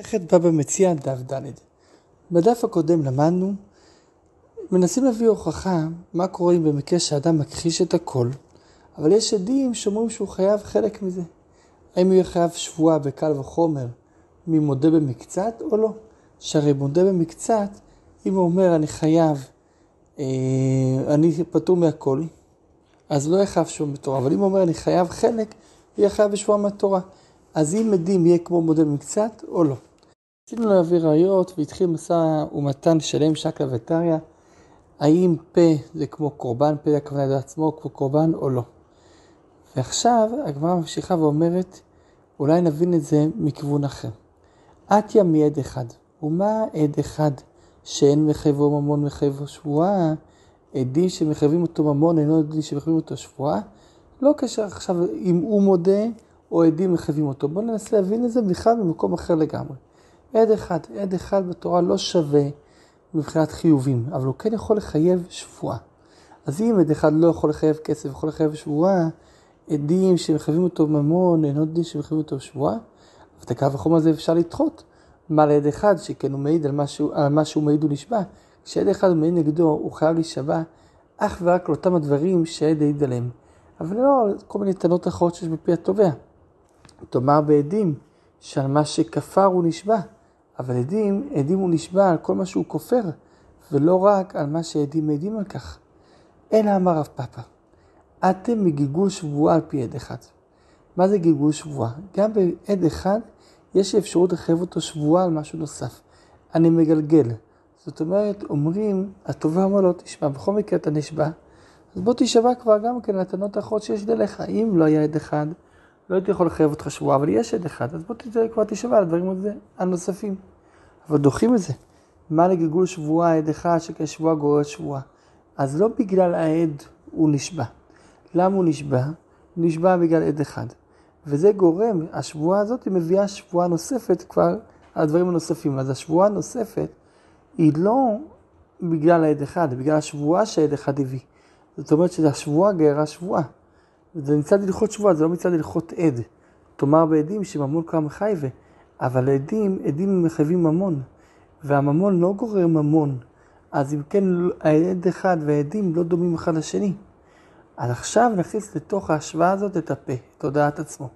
מסכת בבא מציע דף ד' בדף הקודם למדנו, מנסים להביא הוכחה מה קורה אם במקרה שאדם מכחיש את הכל, אבל יש עדים שאומרים שהוא חייב חלק מזה. האם הוא יהיה חייב שבועה בקל וחומר ממודה במקצת או לא? שהרי מודה במקצת, אם הוא אומר אני חייב, אה, אני פטור מהכל, אז לא יהיה חייב שבועה בתורה, אבל אם הוא אומר אני חייב חלק, הוא יהיה חייב בשבועה מהתורה. אז אם עדים יהיה כמו מודה במקצת או לא. רצינו להביא ראיות והתחיל משא ומתן שלם שקלא וטריא, האם פה זה כמו קורבן, פה הכוונה לעצמו כמו קורבן או לא. ועכשיו הגמרא ממשיכה ואומרת, אולי נבין את זה מכיוון אחר. עטיה מעד אחד, ומה עד אחד שאין מחייבו ממון מחייבו שבועה, עדים שמחייבים אותו ממון אינו עדים שמחייבים אותו שבועה, לא קשר עכשיו אם הוא מודה או עדים מחייבים אותו. בואו ננסה להבין את זה בכלל במקום אחר לגמרי. עד אחד, עד אחד בתורה לא שווה מבחינת חיובים, אבל הוא כן יכול לחייב שבועה. אז אם עד אחד לא יכול לחייב כסף, יכול לחייב שבועה, עדים שמחייבים אותו ממון, אינו עדים שמחייבים אותו שבועה, את הקו החום הזה אפשר לדחות. מה לעד אחד, שכן הוא מעיד על מה שהוא מעיד הוא נשבע. כשעד אחד הוא מעיד נגדו, הוא חייב להישבע אך ורק לאותם הדברים שהעד העיד עליהם. אבל לא כל מיני טענות אחרות שיש בפי התובע. תאמר בעדים שעל מה שכפר הוא נשבע. אבל עדים, עדים הוא נשבע על כל מה שהוא כופר, ולא רק על מה שעדים מעידים על כך. אלא אמר רב פאפא, אתם מגלגול שבועה על פי עד אחד. מה זה גלגול שבועה? גם בעד אחד יש אפשרות לחייב אותו שבועה על משהו נוסף. אני מגלגל. זאת אומרת, אומרים, התובע אומר לו, תשמע, בכל מקרה אתה נשבע, אז בוא תשבע כבר גם כן לטענות האחרות שיש לך. אם לא היה עד אחד, לא הייתי יכול לחייב אותך שבועה, אבל יש עד אחד, אז בוא כבר תשבע על הדברים הנוספים. אבל דוחים את זה. מה לגלגול שבועה עד אחד שכן שבועה גוררת שבועה? אז לא בגלל העד הוא נשבע. למה הוא נשבע? הוא נשבע בגלל עד אחד. וזה גורם, השבועה הזאת מביאה שבועה נוספת כבר על הדברים הנוספים. אז השבועה הנוספת היא לא בגלל העד אחד, בגלל השבועה שהעד אחד הביא. זאת אומרת שהשבועה גררה שבועה. זה מצד הלכות שבועה, זה לא מצד הלכות עד. תאמר בעדים שממון כמה חייבה, אבל עדים, עדים מחייבים ממון, והממון לא גורר ממון. אז אם כן, העד אחד והעדים לא דומים אחד לשני. אז עכשיו נכניס לתוך ההשוואה הזאת את הפה, את הודעת עצמו.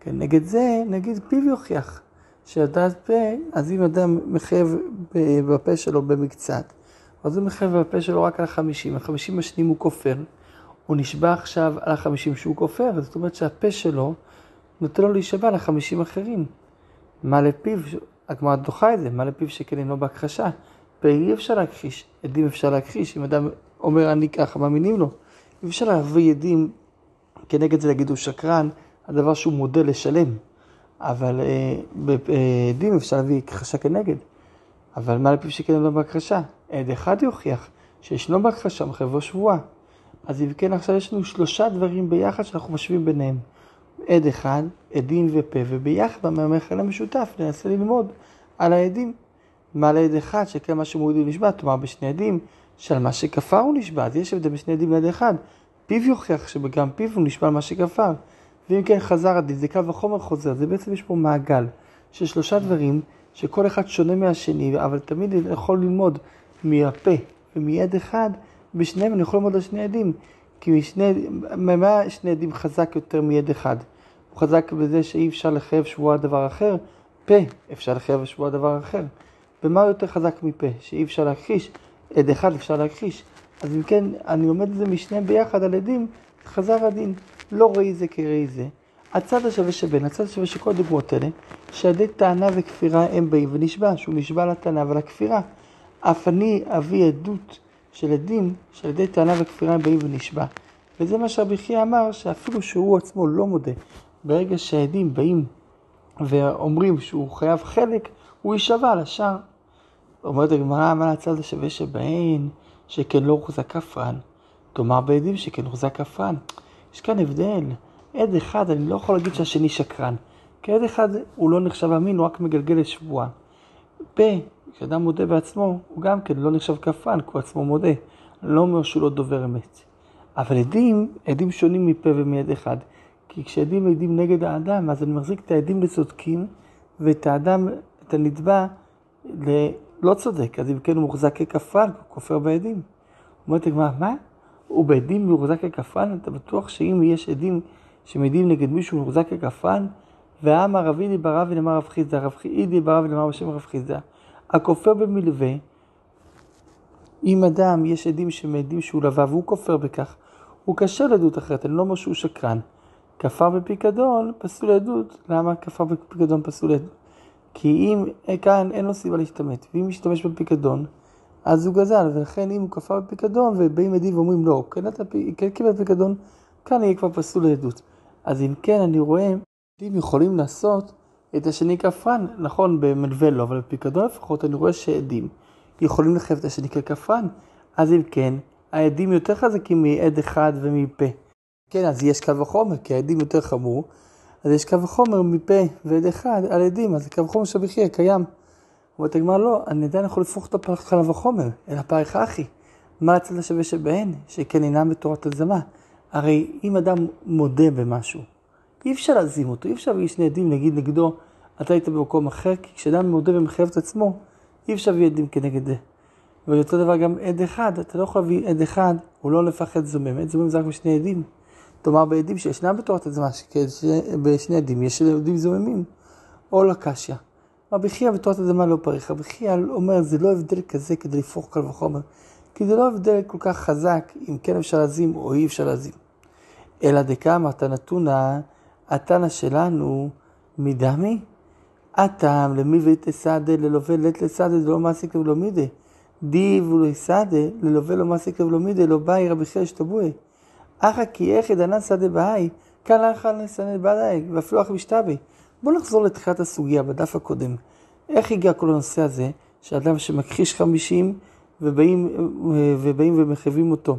כן, נגד זה, נגיד פיו יוכיח, שהודעת פה, אז אם אדם מחייב בפה שלו במקצת, אז הוא מחייב בפה שלו רק על החמישים, החמישים השניים הוא כופר. הוא נשבע עכשיו על החמישים שהוא כופר, זאת אומרת שהפה שלו נותן לו להישבע על החמישים אחרים. מה לפיו, הגמרא דוחה את זה, מה לפיו שכן אינו בהכחשה. פה אי אפשר להכחיש, עדים אפשר להכחיש, אם אדם אומר אני ככה, מאמינים לו. אי אפשר להביא עדים כנגד זה להגיד הוא שקרן, הדבר שהוא מודה לשלם. אבל אה, בעדים אפשר להביא הכחשה כנגד. אבל מה לפיו שכן אינו בהכחשה? עד אחד יוכיח שישנו בהכחשה מחייבו שבועה. אז אם כן, עכשיו יש לנו שלושה דברים ביחד שאנחנו משווים ביניהם. עד אחד, עדים ופה, וביחד במאמר המשותף ננסה ללמוד על העדים. מה לעד אחד, שכן מה שמוריד הוא נשבע, כלומר בשני עדים, שעל מה שכפר הוא נשבע, אז יש הבדל בשני עדים לעד אחד. פיו יוכיח שגם פיו הוא נשבע על מה שכפר. ואם כן חזר הדין, זה קו החומר חוזר, זה בעצם יש פה מעגל של שלושה דברים שכל אחד שונה מהשני, אבל תמיד יכול ללמוד מהפה ומעד אחד בשניהם אני יכול ללמוד על שני עדים, כי משני, מה שני עדים חזק יותר מעד אחד? הוא חזק בזה שאי אפשר לחייב שבועה דבר אחר, פה אפשר לחייב שבועה דבר אחר. ומה הוא יותר חזק מפה? שאי אפשר להכחיש, עד אחד אפשר להכחיש. אז אם כן, אני לומד את זה משניהם ביחד על עדים, חזר הדין, לא ראי זה כראי זה. הצד השווה שבין, הצד השווה של כל הדוגמאות האלה, שעדי טענה וכפירה הם באים ונשבע, שהוא נשבע לטענה ולכפירה. אף אני אביא עדות של עדים שעל ידי טענה וכפירה באים ונשבע. וזה מה שרבי חייא אמר, שאפילו שהוא עצמו לא מודה, ברגע שהעדים באים ואומרים שהוא חייב חלק, הוא יישבע על השאר. אומרת הגמרא, מה הצד השווה שבהן, שכן לא הוחזק כפרן? תאמר בעדים שכן הוחזק כפרן. יש כאן הבדל. עד אחד, אני לא יכול להגיד שהשני שקרן. כי עד אחד הוא לא נחשב אמין, הוא רק מגלגל לשבועה. פה כשאדם מודה בעצמו, הוא גם כן לא נחשב כפן, כי הוא עצמו מודה. לא אומר שהוא לא דובר אמת. אבל עדים, עדים שונים מפה ומעד אחד. כי כשעדים עדים נגד האדם, אז אני מחזיק את העדים לצודקים, ואת האדם, את הנתבע ללא צודק, אז אם כן הוא מוחזק ככפרן, הוא כופר בעדים. אומרת הגמרא, מה? הוא בעדים מוחזק ככפרן? אתה בטוח שאם יש עדים שמעידים נגד מישהו מוחזק ככפרן? והעם ערבי דיבר רב ונאמר רב חיסדא, רב חיסדא דיבר רב ונאמר בשם רב חיסדא. הכופר במלווה, אם אדם, יש עדים שמעידים שהוא לווה והוא כופר בכך, הוא קשה לעדות אחרת, אני לא אומר שהוא שקרן. כפר בפיקדון, פסול עדות. למה כפר בפיקדון פסול עדות? כי אם כאן אין לו סיבה להשתמט, ואם משתמש בפיקדון, אז הוא גזל, ולכן אם הוא כפר בפיקדון, ובאים עדים ואומרים לא, כן, אתה, כן קיבל פיקדון, כאן יהיה כבר פסול לעדות. אז אם כן, אני רואה, עדים יכולים לעשות את השני כפרן, נכון, במלווה לא, אבל בפיקדון לפחות אני רואה שעדים יכולים לחייב את השני ככפרן. אז אם כן, העדים יותר חזקים מעד אחד ומפה. כן, אז יש קו החומר, כי העדים יותר חמור, אז יש קו החומר מפה ועד אחד על עדים, אז קו החומר של שבחי קיים. אומרת הגמרא, לא, אני עדיין יכול לפרוח את הקו החומר, אלא פריך אחי. מה הצד השווה שבהן, שכן אינם בתורת הזמה. הרי אם אדם מודה במשהו, אי אפשר להזים אותו, אי אפשר להביא שני עדים, נגיד נגדו, אתה היית במקום אחר, כי כשאדם מודה ומחייב את עצמו, אי אפשר להביא עדים כנגד זה. ואותו דבר גם עד אחד, אתה לא יכול להביא עד אחד, הוא לא לפחד זומם, עד זומם זה רק בשני עדים. כלומר בעדים שישנם בתורת הזמן, בשני עדים יש עדים זוממים, או לקשיא. רבי חייא בתורת הזמן לא פריך, רבי חייא אומר זה לא הבדל כזה כדי לפרוח קל וחומר, כי זה לא הבדל כל כך חזק אם כן אפשר להזים או אי אפשר להזים. אלא דקאמר תנתונה, התנא שלנו מדמי, הטעם למי ותסעדה ללווה לית לסעדה זה לא מעסיק ולא מידה. דיב סעדה ללווה לא מעסיק ולא מידה, לא באי רבי חייא שתבואה. אחא כי איך ידענן שדה בהאי, כאן לאחר נסנן ואפילו אחא משתבי. בואו נחזור לתחילת הסוגיה בדף הקודם. איך הגיע כל הנושא הזה, שאדם שמכחיש חמישים ובאים, ובאים ומחייבים אותו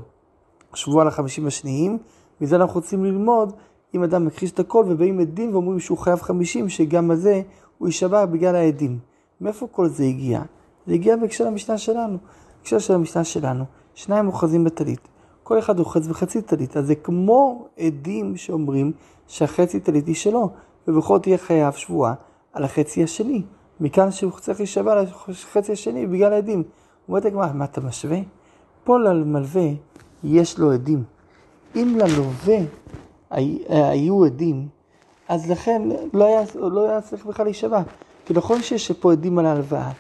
שבוע לחמישים השניים, מזה אנחנו רוצים ללמוד אם אדם מכחיש את הכל ובאים עדים ואומרים שהוא חייב חמישים, שגם הזה הוא יישבע בגלל העדים. מאיפה כל זה הגיע? זה הגיע בהקשר למשנה שלנו. בהקשר של המשנה שלנו, שניים אוחזים בטלית. כל אחד אוחז בחצי טלית. אז זה כמו עדים שאומרים שהחצי טלית היא שלו, ובכל תהיה חייב שבועה על החצי השני. מכאן שהוא צריך להישבע על החצי השני בגלל העדים. אומרת הגמרא, מה אתה משווה? פה למלווה יש לו עדים. אם ללווה היו עדים, אז לכן לא היה, לא היה צריך בכלל להישבע. כי נכון שיש פה עדים על ההלוואה,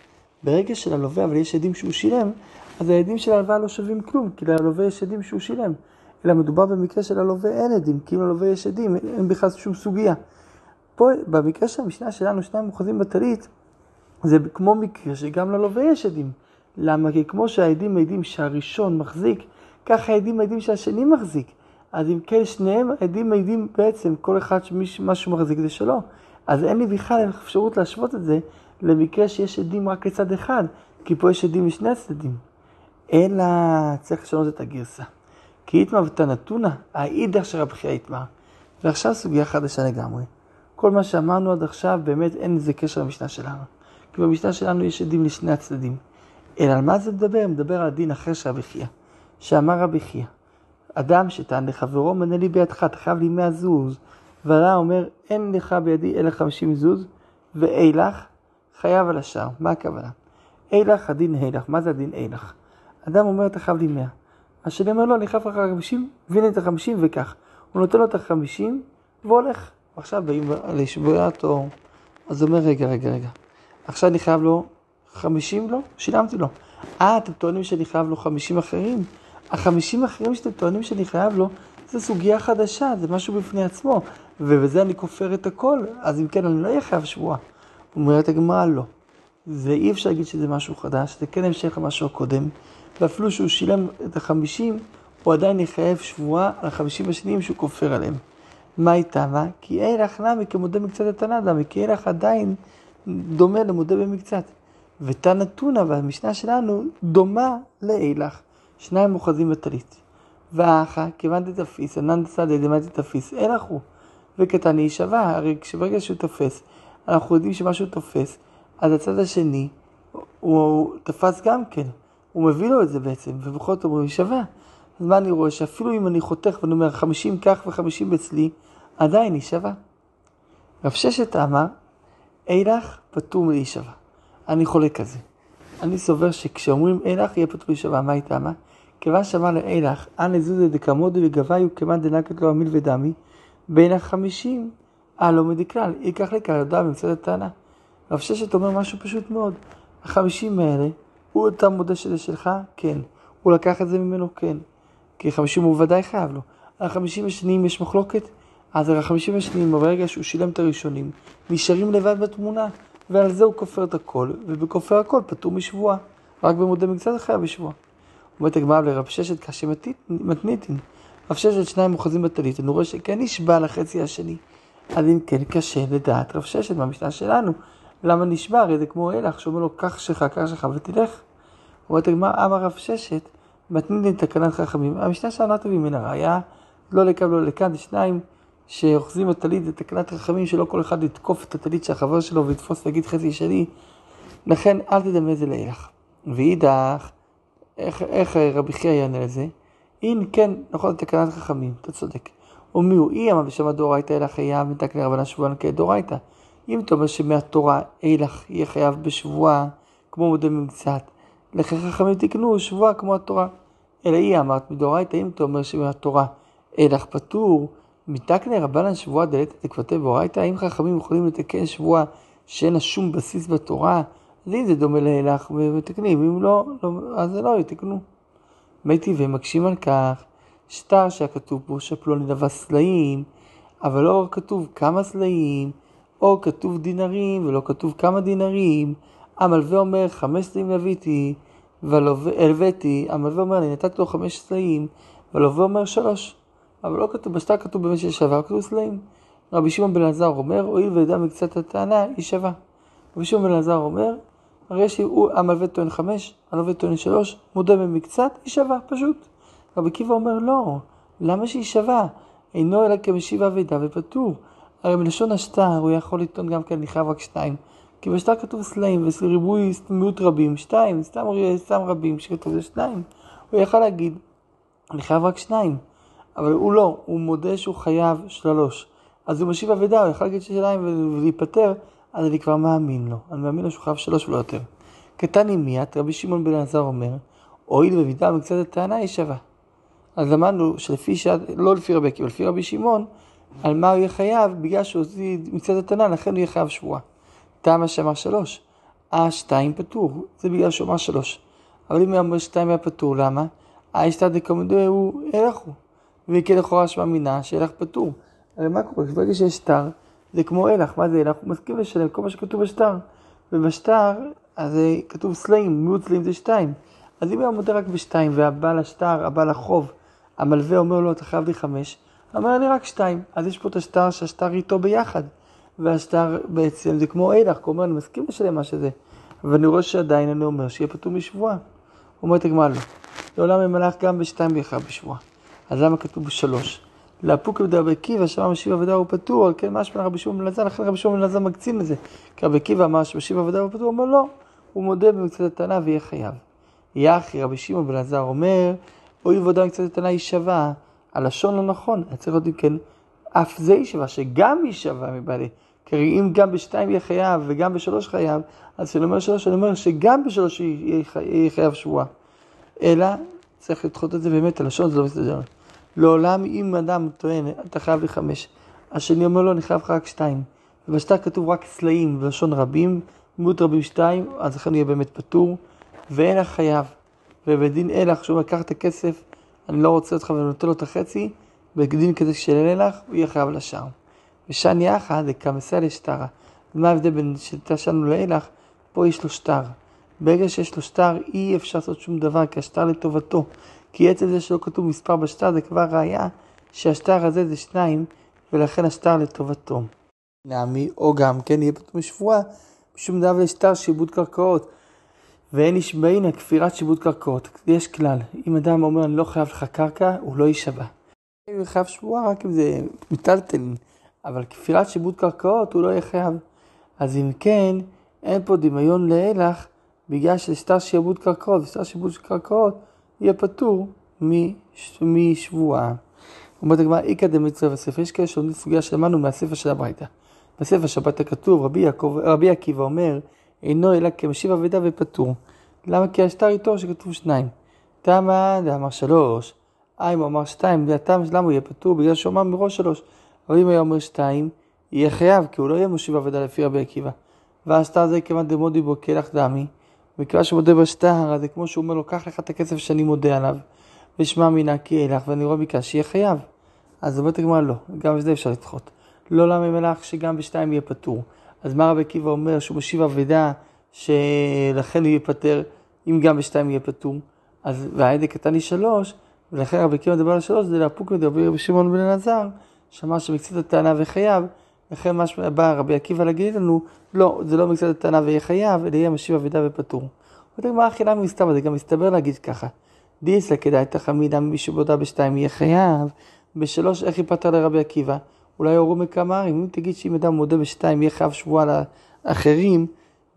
ברגע של הלווה, אבל יש עדים שהוא שילם, אז העדים של ההלוואה לא שווים כלום, כי ללווה יש עדים שהוא שילם. אלא מדובר במקרה של הלווה אין עדים, כי אם ללווה יש עדים, אין בכלל שום סוגיה. פה, במקרה של המשנה שלנו, שניים מוחזים בטלית, זה כמו מקרה שגם ללווה יש עדים. למה? כי כמו שהעדים מעידים שהראשון מחזיק, ככה העדים מעידים שהשני מחזיק. אז אם כן, שניהם עדים מעידים בעצם, כל אחד שמה שהוא מחזיק זה שלו. אז אין לי בכלל אפשרות להשוות את זה למקרה שיש עדים רק לצד אחד, כי פה יש עדים משני הצדדים. אלא צריך לשנות את הגרסה. כי איתמר ותנתונה, האידך של רבי חייא איתמר. ועכשיו סוגיה חדשה לגמרי. כל מה שאמרנו עד עכשיו, באמת אין לזה קשר למשנה שלנו. כי במשנה שלנו יש עדים לשני הצדדים. אלא על מה זה מדבר? מדבר על הדין אחר של רבי חייא. שאמר רבי חייא, אדם שטען לחברו, מנה לי בידך, אתה חייב לי מאה זוז. ועלה אומר, אין לך בידי אלא חמישים זוז, ואילך חייב על השאר. מה הכוונה? אילך הדין אילך. מה זה הדין אילך? אדם אומר, אתה חייב לי מאה. השני אומר לו, אני חייב לך חמישים, והנה את החמישים וכך. הוא נותן לו את החמישים, והולך. עכשיו באים לשבועת או... אז הוא אומר, רגע, רגע, רגע. עכשיו אני חייב לו חמישים? לא, שילמתי לו. אה, אתם טוענים שאני חייב לו חמישים אחרים? החמישים אחרים שאתם טוענים שאני חייב לו, זה סוגיה חדשה, זה משהו בפני עצמו. ובזה אני כופר את הכל, אז אם כן, אני לא אהיה חייב שבועה. אומרת הגמרא, לא. זה אי אפשר להגיד שזה משהו חדש, זה כן המשך למשהו הקודם. ואפילו שהוא שילם את החמישים, הוא עדיין יחייב שבועה על החמישים השניים שהוא כופר עליהם. מה איתה? מה? כי אילך נמי כמודה מקצת התנא דמי, כי אילך עדיין דומה למודה במקצת. ותנא תונא והמשנה שלנו דומה לאילך. שניים מוחזים בטלית. ואחא, כיוון דתפיס, ענן דסעדה דמא דתפיס, אילך הוא. וקטן היא שווה, הרי כשברגע שהוא תופס, אנחנו יודעים שמשהו תופס, אז הצד השני, הוא תפס גם כן. הוא מביא לו את זה בעצם, ובכל זאת אומרים, שווה. אז מה אני רואה? שאפילו אם אני חותך ואני אומר, חמישים כך וחמישים אצלי, עדיין היא שווה. רב ששת אמר, אילך פטור מלהישבע. אני חולק על זה. אני סובר שכשאומרים אילך יהיה פטור משווה, מה איתה מה? כיוון שאמר לאילך, אנא זוזי דקמודי וגביו כמאן דנקת לו המיל ודמי, בין החמישים, הלא מדקלל, ייקח לכלל הודעה באמצעות הטענה. רב ששת אומר משהו פשוט מאוד, החמישים האלה, הוא אתה מודה שזה שלך? כן. הוא לקח את זה ממנו? כן. כי חמישים הוא ודאי חייב לו. על החמישים השניים יש מחלוקת? אז על החמישים השניים, ברגע שהוא שילם את הראשונים, נשארים לבד בתמונה, ועל זה הוא כופר את הכל, ובכופר הכל פטור משבועה. רק במודה מקצת חייב בשבועה. אומרת הגמרא לרב ששת קשי מתניתין. רב ששת שניים אוחזים בטלית, אני רואה שכן נשבע לחצי השני. אז אם כן קשה לדעת רב ששת מהמשנה שלנו. למה נשבע? הרי זה כמו אלך שאומר לו, קח שלך, קח שלך ותלך. אומרת הגמרא, אמר רב ששת, מתניתין תקנת חכמים. המשנה שלנו תביא מן הראיה, לא לכאן ולא לכאן, שניים שאוחזים בטלית זה תקנת חכמים שלא כל אחד יתקוף את הטלית של החבר שלו ויתפוס ויגיד חצי שני. לכן אל תדמה זה לאילך. ואידך, איך, איך רבי חייא יענה לזה? אם כן, נכון, תקנת חכמים, אתה צודק. ומי הוא? אי אמר בשם הדאורייתא אלא חייב מתקני רבנה שבוען כדאורייתא. אם אתה אומר שמהתורה אילך יהיה חייב בשבועה כמו מודה ממקצת, לכן חכמים תקנו שבועה כמו התורה. אלא היא אמרת מדאורייתא, אם אתה אומר שמהתורה אילך פטור, מתקני רבנן שבועה דלת תקוותי באורייתא, האם חכמים יכולים לתקן שבועה שאין לה שום בסיס בתורה? אז אם זה דומה לאילך ומתקנים, אם לא, לא אז זה לא יתקנו. מי טבעי מקשים על כך, שטר שהכתוב בו שפלוני לבא סלעים, אבל לא כתוב כמה סלעים, או כתוב דינרים ולא כתוב כמה דינרים. המלווה אומר חמש סלעים לוויתי, והלוויתי, המלווה אומר אני נתתי לו חמש סלעים, והלווה אומר שלוש. אבל לא כתוב, בשטר כתוב באמת שיש שווה, כתוב סלעים. רבי שמעון בן אלעזר אומר, הואיל וידע מקצת הטענה, היא שווה. רבי שמעון בן אלעזר אומר, הרי שהמלווה טוען חמש, המלווה טוען שלוש, מודה במקצת, היא שווה, פשוט. רבי עקיבא אומר, לא, למה שהיא שווה? אינו אלא כמשיב אבידה ופטור. הרי מלשון השטר הוא יכול לטעון גם כן, אני חייב רק שתיים. כי בשטר כתוב סלעים וריבוי מיעוט רבים, שתיים, סתם, סתם רבים שכתוב זה שניים. הוא יכול להגיד, אני חייב רק שניים. אבל הוא לא, הוא מודה שהוא חייב שלוש. אז הוא משיב אבידה, הוא יכול להגיד שתיים ולהיפטר, אז אני כבר מאמין לו. אני מאמין לו שהוא חייב שלוש ולא יותר. קטן עם מיית, רבי שמעון בן עזר אומר, הואיל במידה מקצת הטענה היא שווה. אז למדנו שלפי שעת, לא לפי רבי עקיבא, לפי רבי שמעון, על מה הוא יהיה חייב, בגלל שהוא עושה מקצת הטענה, לכן הוא יהיה חייב שבועה. טעמה שאמר שלוש, אה שתיים פטור, זה בגלל שהוא אמר שלוש. אבל אם הוא אמר שתיים היה פטור, למה? אה אשתא דקמדו הוא הלך הוא. וכן לכאורה שמע מינה שהלך פטור. הרי מה קורה? ברגע שיש שטר, זה כמו הלך, מה זה הלך? הוא מסכים לשלם כל מה שכתוב בשטר. ובשטר, אז כתוב סלעים, מיעוט סלעים זה שתיים. אז אם הוא מודה רק בשתיים, והבעל השטר, הבעל החוב, המלווה אומר לו, אתה חייב לי חמש, אומר לי רק שתיים. אז יש פה את השטר שהשטר איתו ביחד. והשטר בעצם זה כמו הילך, הוא אומר, אני מסכים לשלם מה שזה. ואני רואה שעדיין אני אומר שיהיה פטור משבועה. אומרת הגמרא לא. לעולם ימלך גם בשתיים ביחד בשבועה. אז למה כתוב בשלוש? לאפוק בדרבי עקיבא, שאמר משיב עבודה הוא פטור, כן משמע רבי שמעון בן לכן רבי שמעון בן אלעזר מקצין לזה. כי רבי עקיבא אמר שמשיב עבודה הוא פטור, אומר לא, הוא מודה במצוות הטענה ויהיה חייב. יחי רבי שמעון בן אלעזר אומר, אוי ועבודה במצוות הטענה היא שווה, הלשון לא נכון, צריך להיות אם כן, אף זה היא שווה, שגם היא שווה מבעלי. כי אם גם בשתיים יהיה חייב וגם בשלוש חייב, אז כשאני אומר שלוש, אני אומר שגם בשלוש יהיה חייב שבועה. אלא צריך לדחות את זה באמת, הלשון זה לא מסתדר. לעולם אם אדם טוען, אתה חייב לי חמש, השני אומר לו, אני חייב לך רק שתיים. ובשטר כתוב רק סלעים בלשון רבים, מיעוט רבים שתיים, אז לכן הוא יהיה באמת פטור, ואין לך חייב. ובדין אלך, שהוא לקח את הכסף, אני לא רוצה אותך ונותן לו את החצי, בדין כזה של אלך, הוא יהיה חייב לשאר. ושן יחד, כמסה לשטרה. מה ההבדל בין שתשנו לאלך? פה יש לו שטר. ברגע שיש לו שטר, אי אפשר לעשות שום דבר, כי השטר לטובתו. כי עצם זה שלא כתוב מספר בשטר, זה כבר ראיה שהשטר הזה זה שניים, ולכן השטר לטובתו. נעמי, או גם כן יהיה פתאום שבועה, משום דבר לשטר שיבוד קרקעות. ואין נשבעין כפירת שיבוד קרקעות. יש כלל, אם אדם אומר אני לא חייב לך קרקע, הוא לא יישבע. הוא חייב שבועה רק אם זה מיטלטלין, אבל כפירת שיבוד קרקעות הוא לא יהיה חייב. אז אם כן, אין פה דמיון לאילך בגלל ששטר שיעבוד קרקעות ושטר שיעבוד קרקעות יהיה פטור משבועה. אומרת הגמרא, איכא דמצווה בספר, יש כאלה שעונים סוגיה שלמדנו מהספר של הברייתא. בספר שבת הכתוב, רבי, יעקב, רבי עקיבא אומר, אינו אלא כמשיב אבדה ופטור. למה? כי השטר איתו שכתוב שניים. תמה דאמר שלוש, אה הוא אמר שתיים, הטעם למה הוא יהיה פטור? בגלל שהוא אמר מראש שלוש. אבל אם היה אומר שתיים, יהיה חייב, כי הוא לא יהיה מושיב אבדה לפי רבי עקיבא. והשטר זה כמעט דמודי בו כלח דמי, וכיוון שהוא מודה בשטר, אז זה כמו שהוא אומר לו, קח לך את הכסף שאני מודה עליו, ושמע מינה כי אלך, ואני רואה מכאן שיהיה חייב. אז אומרת הגמרא לא, גם בזה אפשר לדחות. לא למה מלאך שגם בשתיים יהיה פטור. אז מה רבי עקיבא אומר שהוא משיב אבדה שלכן הוא ייפטר אם גם בשתיים יהיה פטור. אז וההדק קטן היא שלוש, ולכן רבי עקיבא מדבר על שלוש, זה לאפוק מדבר רבי שמעון בן אלעזר, שאמר שמקצת הטענה וחייב, לכן מה שבא רבי עקיבא להגיד לנו, לא, זה לא מקצת הטענה ויהיה חייב, אלא יהיה משיב אבדה ופטור. אומרת הגמרא אכילה מסתבר, זה גם מסתבר להגיד ככה. דיסלה כדאי תחמידה מי שבודה בשתיים יהיה חייב, בשלוש איך ייפטר לרבי עקיבא? אולי הורו מכמה אם תגיד שאם אדם מודה בשתיים יהיה חייב שבועה לאחרים,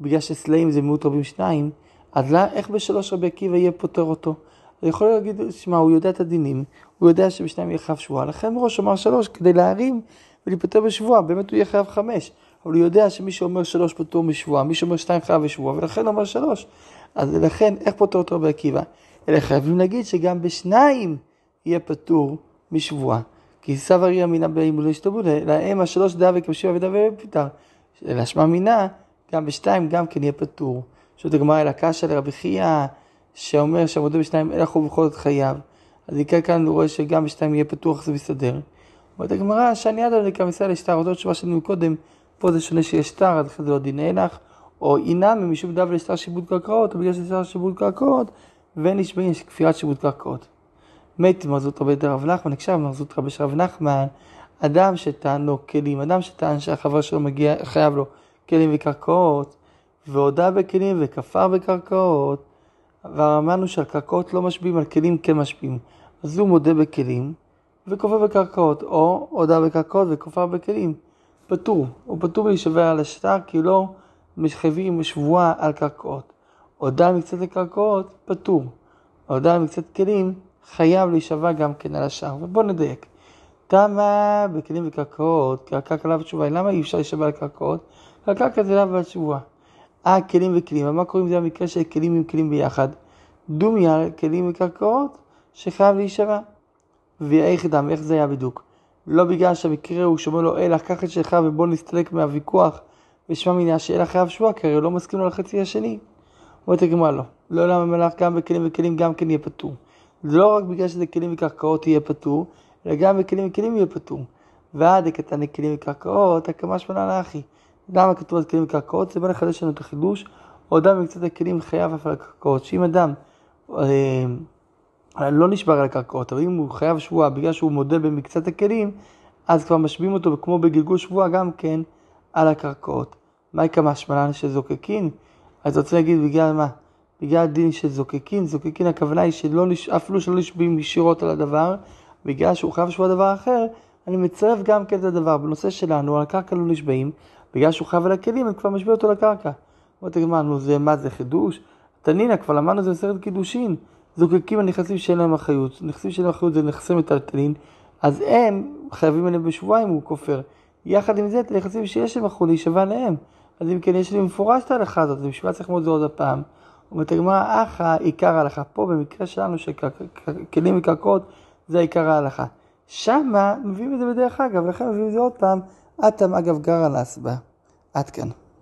בגלל שסלעים זה מיעוט רבים שניים, אז לא, איך בשלוש רבי עקיבא יהיה פוטר אותו? אני יכול להגיד, שמע, הוא יודע את הדינים, הוא יודע שבשניים יהיה חייב שבועה, לכן מראש אמר שלוש כדי להרים ולהיפטר בשבועה, באמת הוא יהיה חייב חמש, אבל הוא יודע שמי שאומר שלוש פטור משבועה, מי שאומר שתיים חייב בשבועה, ולכן אומר שלוש. אז לכן, איך פוטר אותו רבי עקיבא? אלא חייבים להגיד שגם בשניים יהיה פטור משבועה. כי סבר היא אמינה באימון לא ישתבו, להם השלוש דעה וכבשיבה ודעה ופטר. אלא שמע מינה, גם בשתיים גם כן יהיה פטור. זאת הגמרא אל הקשה לרבי חייא, שאומר שהמודה בשניים אין הוא בכל זאת חייב. אז מכאן כאן הוא רואה שגם בשתיים יהיה פתוח, זה מסתדר. אומרת הגמרא, שאני עד עליך מסייע לשטר, אותו תשובה שלנו קודם, פה זה שונה שיש שטר, אז זה לא דין הלך, או אינם משום דווקא לשטר שיבוד קרקעות, או בגלל שטר שיבוד קרקעות, ואין נשבעים יש כפירת שיבוד קרקעות. מת מרזות רבי דרב נחמן, נקשר מרזות רבי שרב נחמן, אדם שטען לו כלים, אדם שטען שהחבר שלו מגיע, חייב לו כלים וקרקעות, והודה בכלים וכפר בקרקעות, ואמרנו שעל קרקעות לא משפיעים, על כלים כן משפיעים. אז הוא מודה בכלים וכופר בקרקעות, או הודה בקרקעות וכופר בכלים. פטור, הוא פטור להישבע על השטר כי לא מחייבים שבועה על קרקעות. הודה מקצת לקרקעות, פטור. הודה מקצת כלים, חייב להישבע גם כן על השאר. ובואו נדייק. תמה בכלים וקרקעות, כי הקרקע לאו תשובה, למה אי אפשר להישבע על קרקעות? כי הקרקע זה לאו תשובה. אה, כלים וכלים, אבל מה קורה אם זה המקרה של כלים עם כלים ביחד? דומיה, כלים וקרקעות, שחייב להישבע. ואיך דם, איך זה היה בדיוק? לא בגלל שהמקרה הוא שאומר לו, אלא קח את שלך ובוא נסתלק מהוויכוח ושמע מניה שאלה חייב שבוע, כי הרי לא מסכים לו לחצי השני. אומרת הגמרא לא, לא למה מלאך גם בכלים וכלים גם כן יהיה פטור. זה לא רק בגלל שזה כלים וקרקעות יהיה פטור, אלא גם בכלים וכלים יהיה פטור. ועד הקטן לכלים וקרקעות, הקמה שמונה לאחי. למה כתוב על כלים וקרקעות? זה בא לחדש לנו את החידוש. או אדם במקצת הכלים חייב אף על הקרקעות. שאם אדם אה, לא נשבר על הקרקעות, אבל אם הוא חייב שבועה בגלל שהוא מודה במקצת הכלים, אז כבר משביעים אותו כמו בגלגול שבועה גם כן על הקרקעות. מה יקרה שמלן שזוקקין? אז רוצה להגיד בגלל מה? בגלל דין של זוקקין, זוקקין הכוונה היא שלא, אפילו שלא נשבים ישירות על הדבר, בגלל שהוא חייב שבוע דבר אחר, אני מצרף גם כן את הדבר. בנושא שלנו, על הקרקע לא נשבעים, בגלל שהוא חייב על הכלים, אני כבר משביע אותו לקרקע. אומרת הגמרא, נו זה, מה זה חידוש? תנינה, כבר למדנו זה בסרט קידושין. זוקקים הנכסים שאין להם אחריות. נכסים שאין להם אחריות זה נכסי מטלטלין, אז הם חייבים עליהם בשבועיים, הוא כופר. יחד עם זה, את הנכסים שיש להם אחריות, להישבע עליהם. אז אם כן, יש לי מפורש את ההלכה הזאת, בשביל מה צריך ללמוד זה עוד הפעם. אומרת הגמרא, אחא עיקר ההלכה. פה במקרה שלנו שכלים וקרקעות, זה עיקר ההלכה. שמה מביאים את זה בדרך אגב, לכן מביאים את זה עוד פעם. אטם אגב גר על. עד כאן.